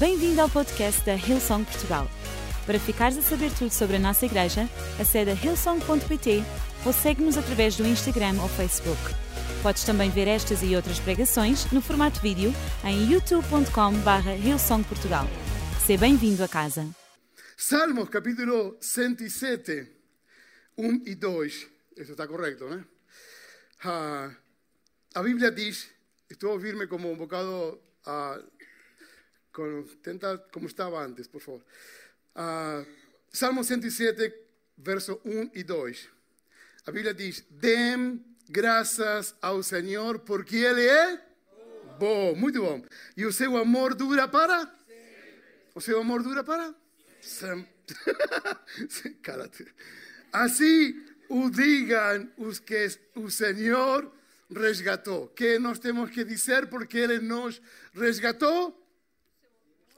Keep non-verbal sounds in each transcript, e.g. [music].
Bem-vindo ao podcast da Hillsong Portugal. Para ficares a saber tudo sobre a nossa igreja, acede a hillsong.pt ou segue-nos através do Instagram ou Facebook. Podes também ver estas e outras pregações no formato vídeo em youtube.com.br hillsongportugal. Seja bem-vindo a casa. Salmos capítulo 107, 1 e 2. Isso está correto, né? Ah, a Bíblia diz, estou a ouvir-me como um bocado, ah, con- tenta como estava antes, por favor. Ah, Salmo 107, verso 1 e 2. A Bíblia diz: Dem graças ao Senhor, porque Ele é bom, muito bom. E o seu amor dura para? O seu amor dura para? Sempre. Assim o digam os que o Senhor resgatou. Que nós temos que dizer porque Ele nos resgatou?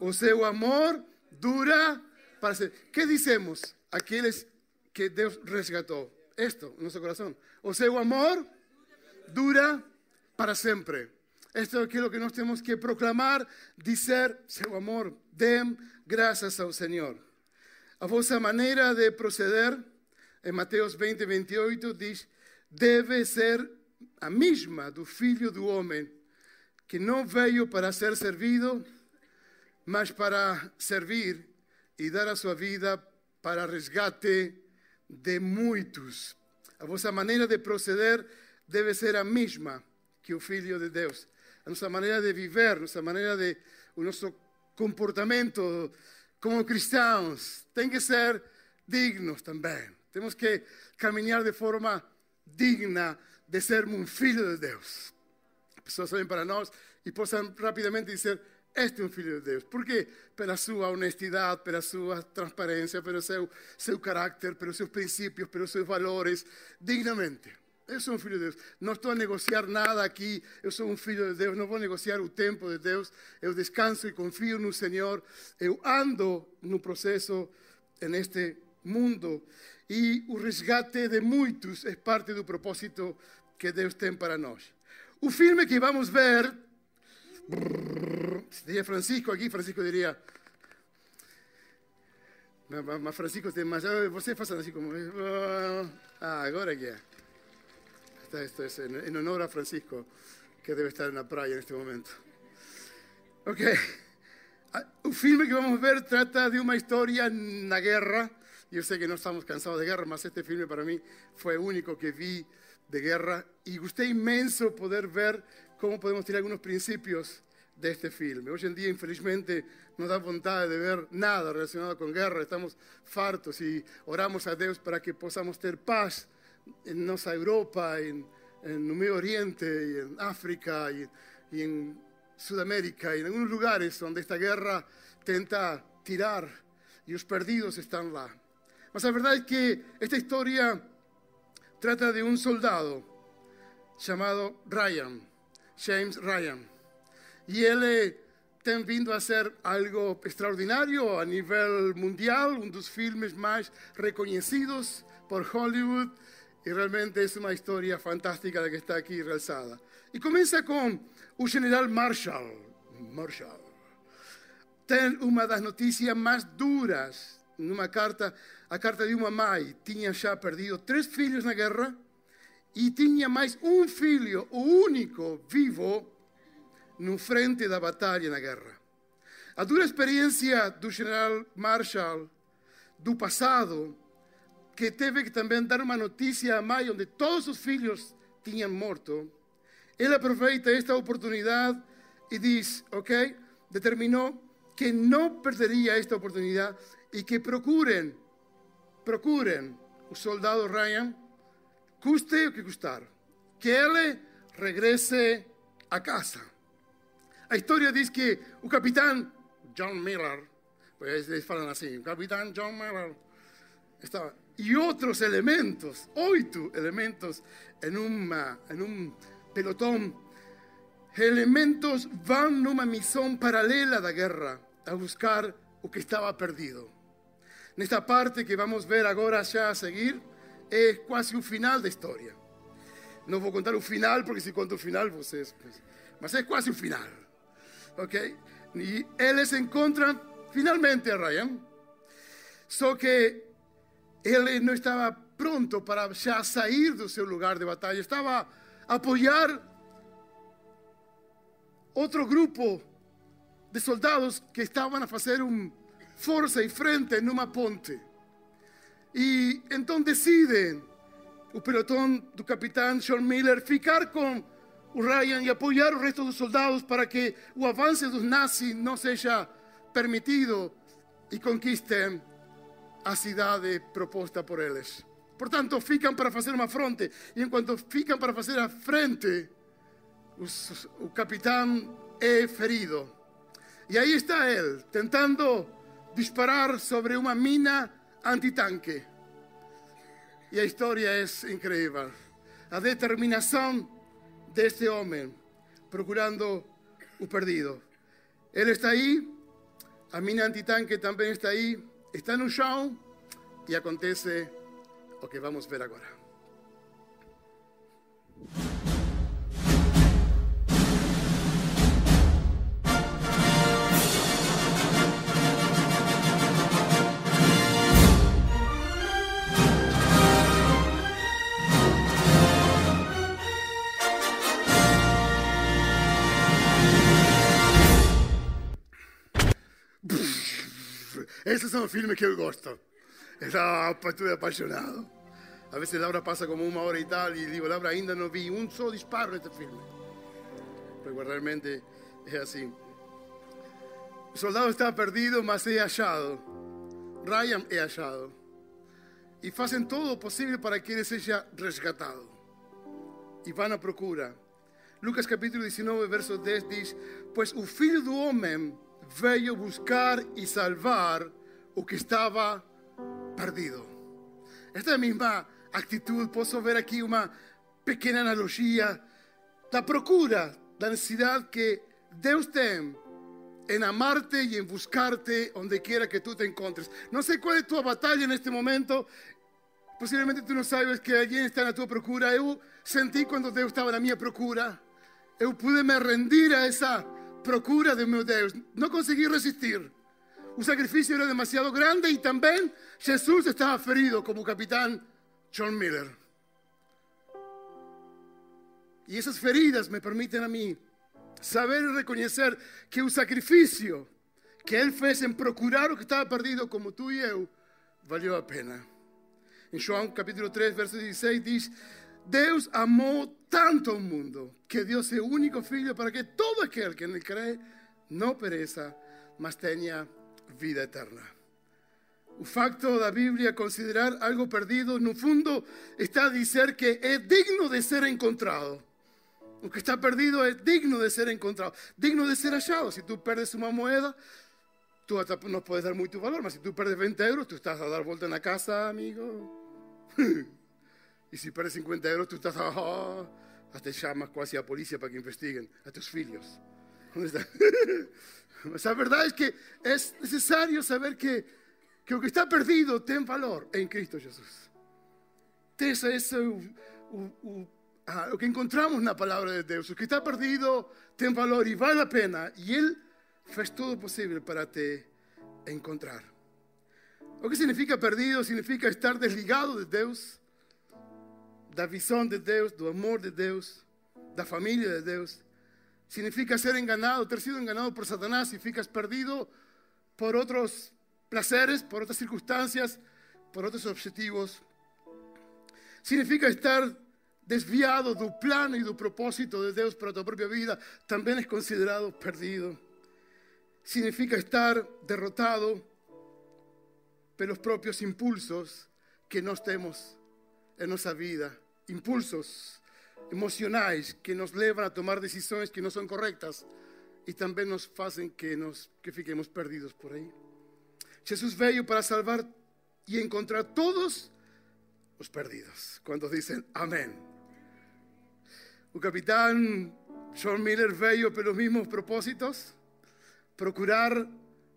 O seu amor dura para sempre. Que dizemos aqueles que Deus resgatou? Esto, en nuestro corazón. O seu amor dura para sempre. Esto é aquilo que nós temos que proclamar, dizer seu amor. Dem graças ao Senhor. A vossa maneira de proceder, em Mateus 20, 28, diz: deve ser a mesma do filho do homem, que não veio para ser servido, mas para servir e dar a sua vida para resgate de muitos. A vossa maneira de proceder deve ser a mesma que o Filho de Deus. A nossa maneira de viver, nossa maneira de, o nosso comportamento como cristãos tem que ser dignos também. Temos que caminhar de forma digna de sermos um filho de Deus pessoas olhem para nós e possam rapidamente dizer: Este é um filho de Deus. Por quê? Pela sua honestidade, pela sua transparência, pelo seu, seu caráter, pelos seus princípios, pelos seus valores, dignamente. Eu sou um filho de Deus. Não estou a negociar nada aqui. Eu sou um filho de Deus. Não vou negociar o tempo de Deus. Eu descanso e confio no Senhor. Eu ando no processo neste mundo. E o resgate de muitos é parte do propósito que Deus tem para nós. O filme que vamos ver, se diria Francisco aqui, Francisco diria, mas- Francisco tem mais, ah, você faça assim como, ah, agora que é. Esto es en, en honor a Francisco, que debe estar na praia neste momento. Ok. Ah, O filme que vamos ver trata de uma história na guerra. Eu sei que não estamos cansados de guerra, mas este filme para foi o único que vi de guerra e gostei imenso poder ver como podemos tirar alguns princípios deste filme. Hoje em dia, infelizmente, não dá vontade de ver nada relacionado com guerra. Estamos fartos e oramos a Deus para que possamos ter paz em nossa Europa, em, em, no Medio Oriente, e em África e, e em Sudamérica, e em alguns lugares onde esta guerra tenta tirar e os perdidos estão lá. Mas a verdade é que esta história trata de un soldado llamado Ryan, James Ryan. Él eh, tem vindo a ser algo extraordinario a nivel mundial, um dos filmes mais reconhecidos por Hollywood. E realmente é uma história fantástica que está aqui realçada. E começa com o general Marshall. Marshall tem uma das notícias mais duras numa carta, a carta de uma mãe. Tinha já perdido três filhos na guerra e tinha mais um filho, o único vivo, no frente da batalha na guerra. A dura experiência do general Marshall do passado, que teve que também dar uma notícia à mãe onde todos os filhos tinham morto, ele aproveita esta oportunidade e diz, ok, determinou que não perderia esta oportunidade e que procurem, procurem o soldado Ryan, custe o que custar, que ele regrese a casa. A história diz que o capitão John Miller, pues eles falam assim, o capitão John Miller estava e outros elementos, oito elementos em uma em um pelotão elementos vão numa missão paralela da guerra a buscar o que estava perdido. Nesta parte que vamos ver agora já a seguir, é quase o final da história. Não vou contar o final, porque se conto o final, vocês. Mas é quase o final. Ok? E eles encontram finalmente a Ryan. Só que ele não estava pronto para já sair do seu lugar de batalha. Estava a apoiar outro grupo de soldados que estavam a fazer um força e frente numa ponte. E então decidem o pelotão do capitão John Miller ficar com o Ryan e apoiar o resto dos soldados para que o avanço dos nazis não seja permitido e conquistem a cidade proposta por eles. Portanto, ficam para fazer uma fronte e enquanto ficam para fazer a frente, o capitão é ferido. E aí está ele, tentando disparar sobre uma mina antitanque. E a história é incrível. A determinação deste homem procurando o perdido. Ele está aí, a mina antitanque também está aí, está no chão e acontece o que vamos ver agora. Esses são os filmes que eu gosto. Estou apaixonado. A vezes Laura passa como uma hora e tal e digo, Laura, ainda não vi um só disparo neste filme. Porque realmente é assim. O soldado está perdido, mas é achado. Ryan é achado. E fazem todo o possível para que ele seja resgatado. E vão à procura. Lucas capítulo 19, verso 10 diz: Pois o filho do homem veio buscar e salvar o que estava perdido. Esta mesma atitude, posso ver aqui uma pequena analogia da procura, da necessidade que Deus tem em amarte e em buscar-te onde quiera que tu te encontres. Não sei qual é a tua batalha neste momento. Possivelmente tu não sabes que alguém está na tua procura. Eu senti quando Deus estava na minha procura. Eu pude me rendir a essa procura de meu Deus. Não consegui resistir. O sacrifício era demasiado grande e também Jesus estava ferido como o capitão John Miller. E essas feridas me permitem a mim saber e reconhecer que o sacrifício que ele fez em procurar o que estava perdido, como tu e eu, valeu a pena. Em João capítulo 3, verso 16 diz: Deus amou tanto o mundo que deu seu único filho para que todo aquele que nele crê não pereça, mas tenha vida eterna. O facto da Bíblia considerar algo perdido, no fundo, está a dizer que é digno de ser encontrado. O que está perdido é digno de ser encontrado, digno de ser achado. Se tu perdes uma moeda, tu não podes dar muito valor, mas se tu perdes 20 euros, tu estás a dar volta na casa, amigo. [laughs] e se perdes 50 euros, tu estás. Oh, até chamas quase a polícia para que investiguen a tus filhos. Onde está? [laughs] Mas a verdade é que é necessário saber que, que o que está perdido tem valor em Cristo Jesus. Esse é o, o, o, ah, o que encontramos na palavra de Deus. O que está perdido tem valor e vale a pena. E Ele fez todo possível para te encontrar. O que significa perdido? Significa estar desligado de Deus, da visão de Deus, do amor de Deus, da família de Deus significa ser enganado, ter sido enganado por Satanás, significa perdido por otros placeres, por otras circunstancias, por otros objetivos. Significa estar desviado do plano e do propósito de Deus para a tua própria vida, também é considerado perdido. Significa estar derrotado pelos próprios impulsos que nós temos em nossa vida. Impulsos emocionais que nos levan a tomar decisiones que no son correctas y también nos hacen que, nos, que fiquemos perdidos por ahí. Jesús veio para salvar y encontrar todos los perdidos. Cuando dicen amén. El capitán John Miller veio pelos mismos propósitos, procurar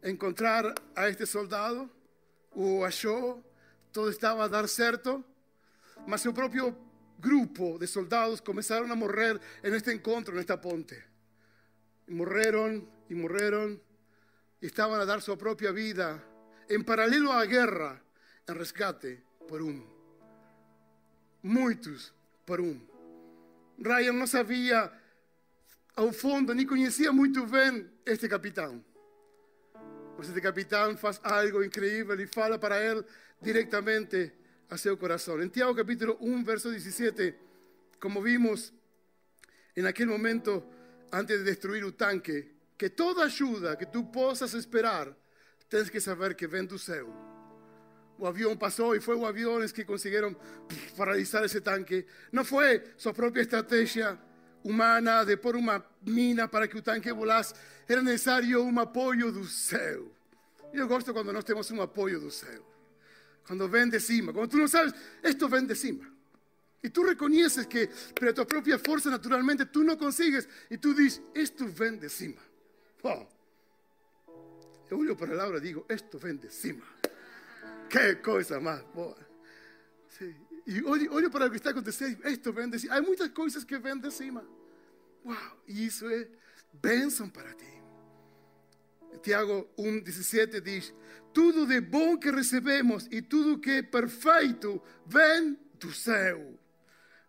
encontrar a este soldado, o achou, todo estaba a dar certo, mas seu propio grupo de soldados comenzaron a morrer en este encuentro, en esta ponte. Y morreron y morreron estaban a dar su propia vida en paralelo a la guerra, en rescate por un. Muchos por un. Ryan no sabía ao fundo ni conocía muy bien este capitán. Mas este capitán faz algo increíble y fala para él directamente a su corazón. En Tiago capítulo 1, verso 17, como vimos en aquel momento antes de destruir un tanque, que toda ayuda que tú puedas esperar, tienes que saber que ven do céu. O avión pasó y fue o aviones que consiguieron paralizar ese tanque. No fue su propia estrategia humana de por una mina para que el tanque volase. Era necesario un apoyo do céu. Yo gosto cuando no tenemos un apoyo do céu. Cuando ven de cima. Cuando tú no sabes, esto ven de cima. Y tú reconoces que, pero tu propia fuerza naturalmente tú no consigues. Y tú dices, esto ven de cima. Wow. Yo olho para Laura y digo, esto ven de cima. Qué cosa más. Sí. Y olho, para lo que está aconteciendo, esto ven de cima. Hay muchas cosas que ven de cima. Wow. Y eso es bênção para ti. Tiago 1,17 diz: Tudo de bom que recebemos e tudo que é perfeito vem do céu,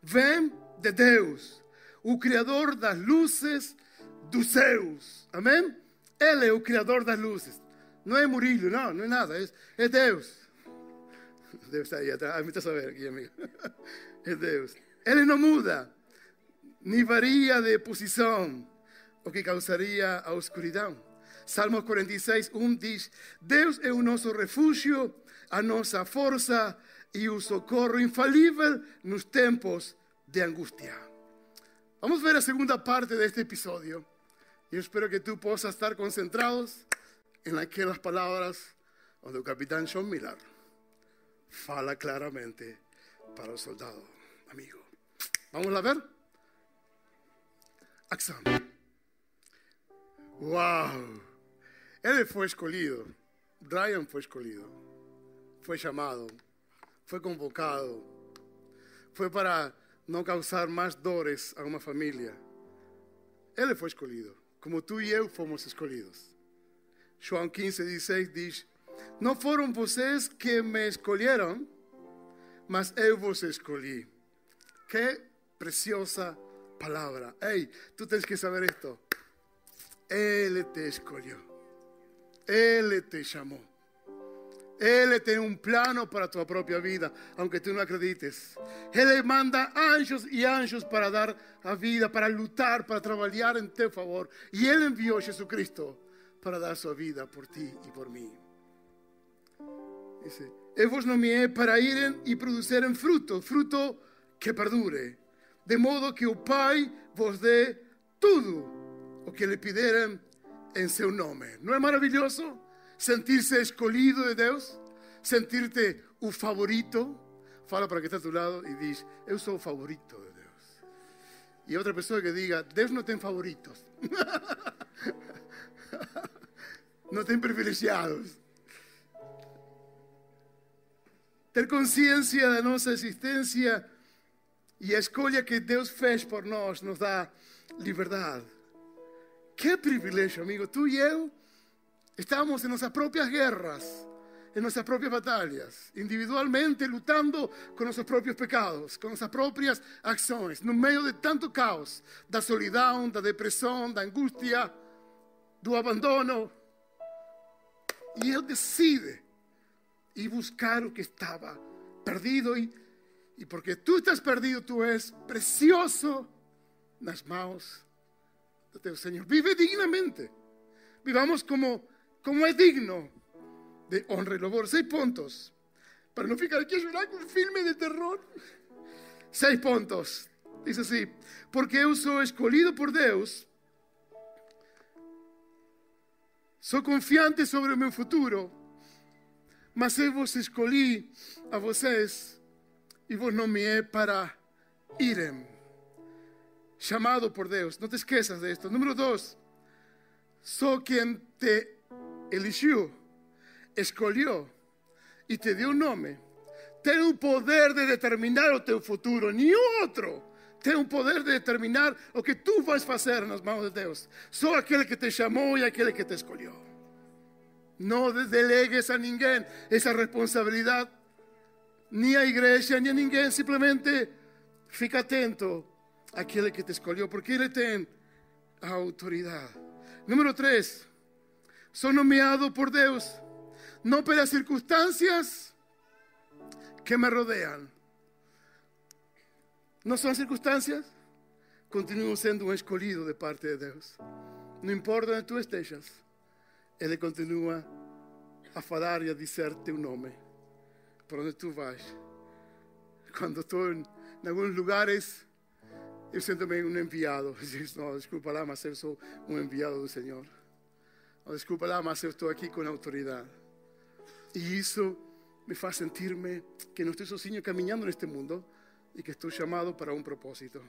vem de Deus, o Criador das luzes dos céus. Amém? Ele é o Criador das luzes. Não é Murillo, não, não é nada, é, é Deus. [laughs] Deve estar aí atrás, me está saber aqui, amigo. [laughs] É Deus. Ele não muda, nem varia de posição, o que causaria a escuridão. Salmo 46, 1 dice, Deus é o nosso refúgio, a nossa força e o socorro infalível nos tempos de angustia. Vamos a ver la segunda parte de este episodio. Yo espero que tú puedas estar concentrados en aquellas palabras donde el capitán John Miller fala claramente para el soldado, amigo. Vamos a ver. Acción. Wow. Él fue escogido, Brian fue escogido, fue llamado, fue convocado, fue para no causar más dores a una familia. Él fue escogido, como tú y yo fuimos escogidos. Juan 15, 16 dice, no fueron vocês que me escolheram, mas eu vos escolhi. Qué preciosa palabra. Hey, tú tienes que saber esto. Él te escogió. Él te llamó. Él tiene un plano para tu propia vida, aunque tú no acredites. Él manda anjos y anjos para dar a vida, para luchar, para trabajar en tu favor. Y Él envió a Jesucristo para dar su vida por ti y por mí. Dice, Él vos nomeé para ir y producir en fruto, fruto que perdure. De modo que el Pai vos dé todo o que le pidieran en su nombre. ¿No es maravilloso sentirse escolhido de Dios? Sentirte un favorito. Fala para que está a tu lado y dice, yo soy favorito de Dios. Y otra persona que diga, Dios no tiene favoritos. [laughs] no tiene privilegiados. Ter conciencia de nuestra existencia y escolha que Dios fez por nosotros nos da libertad. Qué privilegio, amigo. Tú y yo estamos en nuestras propias guerras, en nuestras propias batallas, individualmente luchando con nuestros propios pecados, con nuestras propias acciones, en medio de tanto caos, da solidão, da depresión, da angustia, do abandono. Y Él decide y buscar lo que estaba perdido. Y, y porque tú estás perdido, tú eres precioso en las manos Señor. Vive dignamente. Vivamos como, como es digno de honra y louvor. Seis puntos. Para no ficar aquí a con un filme de terror. Seis puntos. Dice así. Porque yo soy escolhido por Dios. Soy confiante sobre mi futuro. Mas eu vos escolhi a vocês e vos nomeei para irem llamado por Dios. No te esqueças de esto. Número dos, soy quien te eligió, escogió y te dio un nombre. Tiene un poder de determinar tu futuro, ni otro. Tiene un poder de determinar lo que a hacer en las manos de Dios. Soy aquel que te llamó y aquel que te escogió. No delegues a ninguém essa responsabilidade, nem à igreja, nem a ninguém. Simplesmente fica atento àquele que te escolheu, porque ele tem a autoridade. Número 3. Sou nomeado por Deus, não pelas circunstâncias que me rodeam. Não são as circunstâncias? Continuo sendo um escolhido de parte de Deus. Não importa onde tu estejas, Ele continua a falar e a dizer teu nome, por onde tu vais. Quando estou em, alguns lugares, eu sinto-me um enviado. [laughs] Não, desculpa lá, mas eu sou um enviado do Senhor. Não, desculpa lá, mas eu estou aqui com autoridade. E isso me faz sentir-me que não estou sozinho caminhando neste mundo e que estou chamado para um propósito.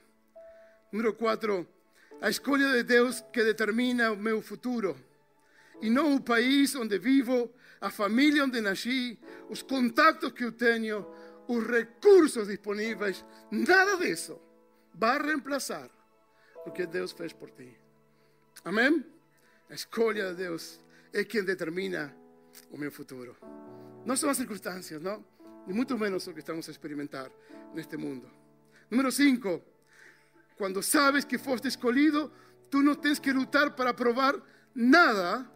Número 4. A escolha de Deus que determina o meu futuro. E não o país onde vivo, a família onde nasci, os contatos que eu tenho, os recursos disponíveis. Nada disso vai reemplazar o que Deus fez por ti. Amém? A escolha de Deus é quem determina o meu futuro. Não são as circunstâncias, não? E muito menos o que estamos a experimentar neste mundo. Número 5. Quando sabes que foste escolhido, tu não tens que lutar para provar nada,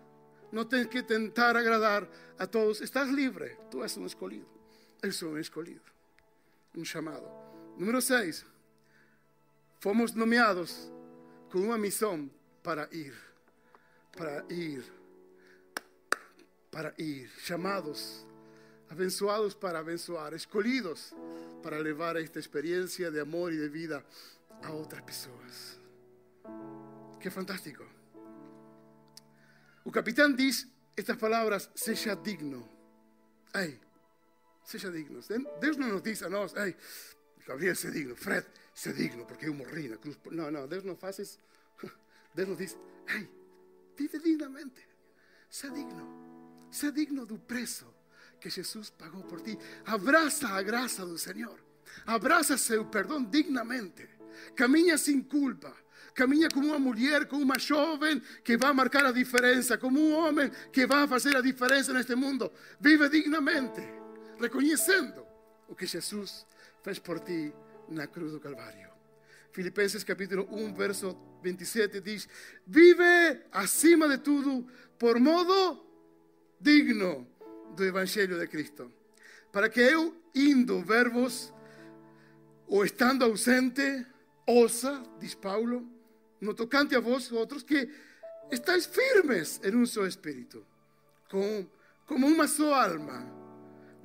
não tens que tentar agradar a todos. Estás livre, tu és um escolhido. Eu sou um escolhido, um chamado. Número 6. Fomos nomeados com uma missão para ir, para ir, para ir, chamados, abençoados para abençoar, escolhidos para levar esta experiência de amor e de vida a outras pessoas. Que fantástico. O capitán diz estas palavras: seja digno. Ei, seja digno. Deus não nos diz a ei, Gabriel, se digno. Fred, se digno, porque cruz. Não, não, Deus não faz isso. [laughs] Deus nos diz, ei, vive dignamente. Se digno. Se digno do preço que Jesus pagou por ti. Abraça a graça do Senhor. Abraça seu perdão dignamente. Caminha sem culpa. Caminha como uma mulher, como uma jovem que vai marcar a diferença, como um homem que fazer a diferença neste mundo. Vive dignamente, reconhecendo o que Jesus fez por ti na cruz do Calvário. Filipenses capítulo 1, verso 27 diz: Vive acima de tudo por modo digno do Evangelho de Cristo, para que eu, indo ver-vos, ou estando ausente, ouça, diz Paulo, no tocante a vós outros, que estáis firmes em um só espírito, com, como uma só alma,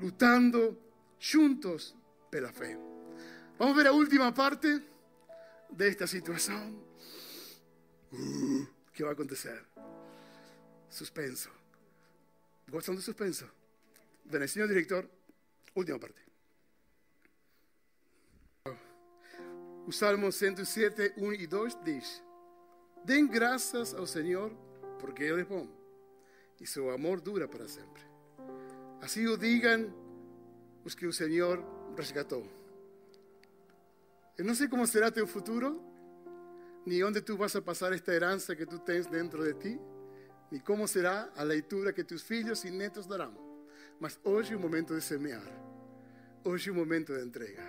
lutando juntos pela fé. Vamos ver a última parte desta situação. Uh, que vai acontecer? Suspenso. Gostam do suspenso? Bem, senhor diretor, última parte. Salmo 107, 1 e 2 diz: Den graças ao Senhor, porque Ele é bom, e seu amor dura para sempre. Assim o digam os que o Senhor resgatou. Eu não sei como será teu futuro, nem onde tu vas a passar esta herança que tu tens dentro de ti, nem como será a leitura que tus filhos e netos darão. Mas hoje é o momento de semear. Hoje é o momento de entrega.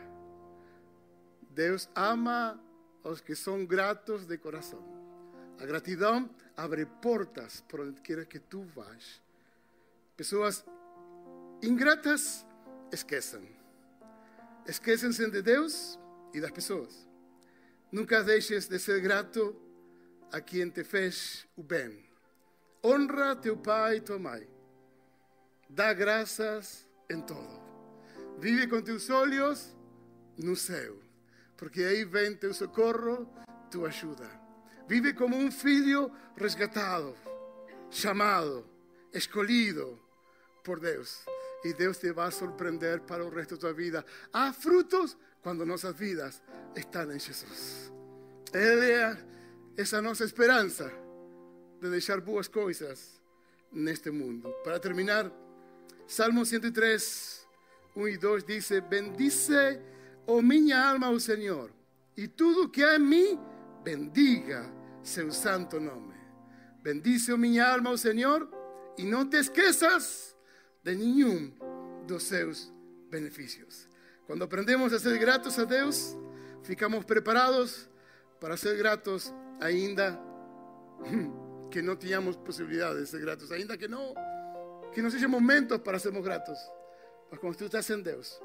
Deus ama os que são gratos de coração. A gratidão abre portas por onde quer que tu vás. Pessoas ingratas esquecem. Esquecem-se de Deus e das pessoas. Nunca deixes de ser grato a quem te fez o bem. Honra teu pai e tua mãe. Dá graças em todo. Vive com teus olhos no céu, porque aí vem teu socorro, tua ajuda. Vive como um filho resgatado, chamado, escolhido por Deus y Dios te va a sorprender para el resto de tu vida. Há frutos cuando nuestras vidas están en Jesús. Él es a nuestra esperanza de dejar boas coisas neste mundo. Para terminar, Salmo 103, 1 y 2 dice, bendice, oh minha alma, al Señor, y todo que há en mí, bendiga seu santo nombre. Bendice, oh minha alma, al Señor, e não te esqueças de nenhum dos seus benefícios. Quando aprendemos a ser gratos a Deus, ficamos preparados para ser gratos ainda [laughs] que não tínhamos possibilidade de ser gratos, ainda que não que não sejam momentos para sermos gratos. Mas quando tu estás em Deus,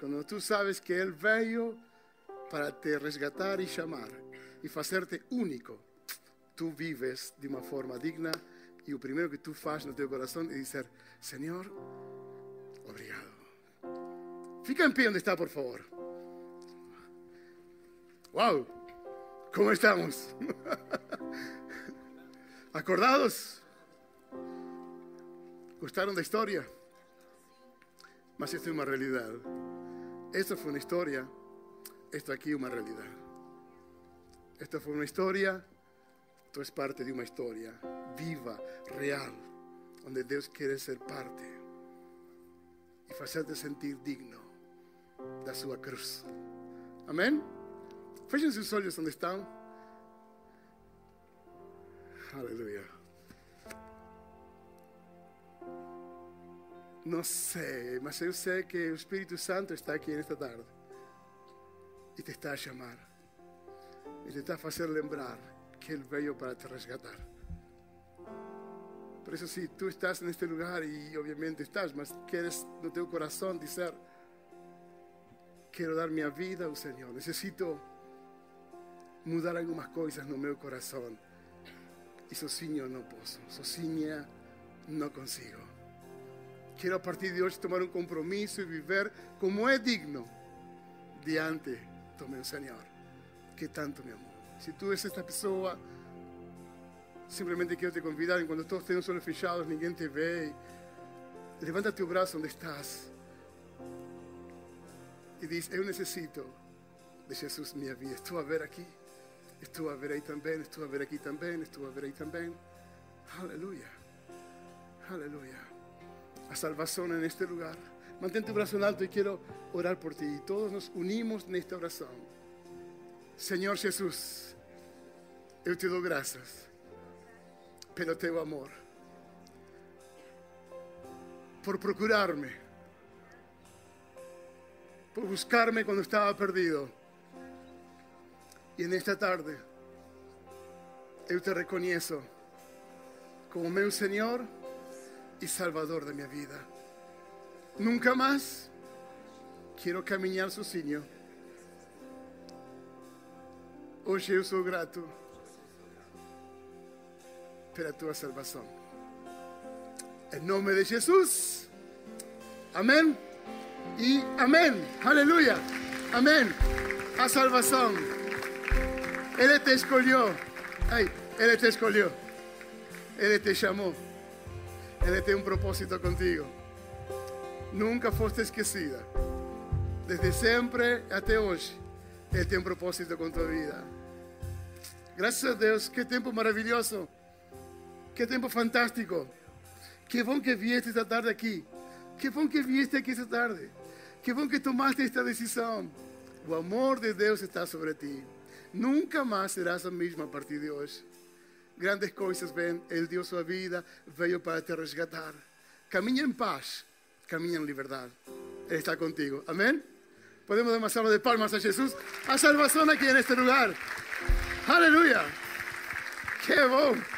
quando tu sabes que Ele veio para te resgatar e chamar e fazer-te único, tu vives de uma forma digna e o primeiro que tu fazes no teu coração é dizer: Senhor, obrigado. Fica em pé onde está, por favor. Uau! Como estamos? [laughs] Acordados? Gostaram da história? Mas esta é uma realidade. Esta foi uma história, esta aqui é uma realidade. Esta foi uma história, tu és parte de uma história viva, real, onde Deus quer ser parte e fazer-te sentir digno da sua cruz. Amém? Fechem seus olhos onde estão. Aleluia. Não sei, mas eu sei que o Espírito Santo está aqui nesta tarde e te está a chamar e te está a fazer lembrar que Ele veio para te resgatar. Por isso, se tu estás neste lugar e obviamente estás, mas queres no teu coração dizer: Quero dar minha vida ao Senhor, necessito mudar algumas coisas no meu coração e sozinho não posso, sozinha não consigo. Quero a partir de hoje tomar um compromisso e viver como é digno. Diante do meu Senhor, que tanto me amou. Se tu és esta pessoa, simplesmente quero te convidar, enquanto todos têm os olhos fechados, ninguém te vê, levanta teu braço onde estás e diz: Eu necessito de Jesus minha vida. Estou a ver aqui, estou a ver aí também, estou a ver aqui também, estou a ver aí também. Aleluia, aleluia. A salvação é neste lugar. Mantém tu braço alto e quero orar por ti. E todos nos unimos nesta oração. Senhor Jesus, eu te dou graças pelo teu amor, por procurar-me, por buscar-me quando estava perdido. E nesta tarde, eu te reconheço como meu Senhor e Salvador de minha vida. Nunca mais quero caminhar sozinho. Hoje eu sou grato pela tua salvação. Em nome de Jesus. Amém. E amém. Aleluia. Amém. A salvação. Ele te escolheu. Ai, ele te escolheu. Ele te chamou. Ele tem um propósito contigo. Nunca foste esquecida. Desde sempre até hoje. Ele tem um propósito com tua vida. Graças a Deus, que tempo maravilhoso. Que tempo fantástico. Que bom que vieste esta tarde aqui. Que bom que vieste aqui esta tarde. Que bom que tomaste esta decisão. O amor de Deus está sobre ti. Nunca mais serás a mesma a partir de hoje. Grandes coisas vêm. Ele deu sua vida, veio para te resgatar. Caminha em paz, caminha em liberdade. Ele está contigo. Amém? Podemos dar uma salva de palmas a Jesus. A salvação aqui neste lugar. Aleluia! Que bom!